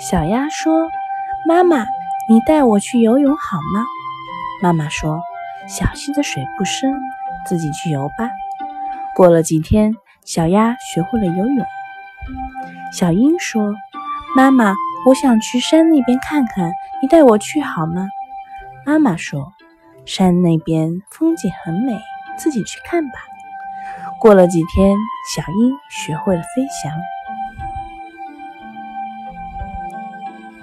小鸭说妈妈你带我去游泳好吗？妈妈说小溪的水不深自己去游吧。过了几天小鸭学会了游泳。小鹰说妈妈我想去山那边看看你带我去好吗？妈妈说山那边风景很美自己去看吧。过了几天小鹰学会了飞翔。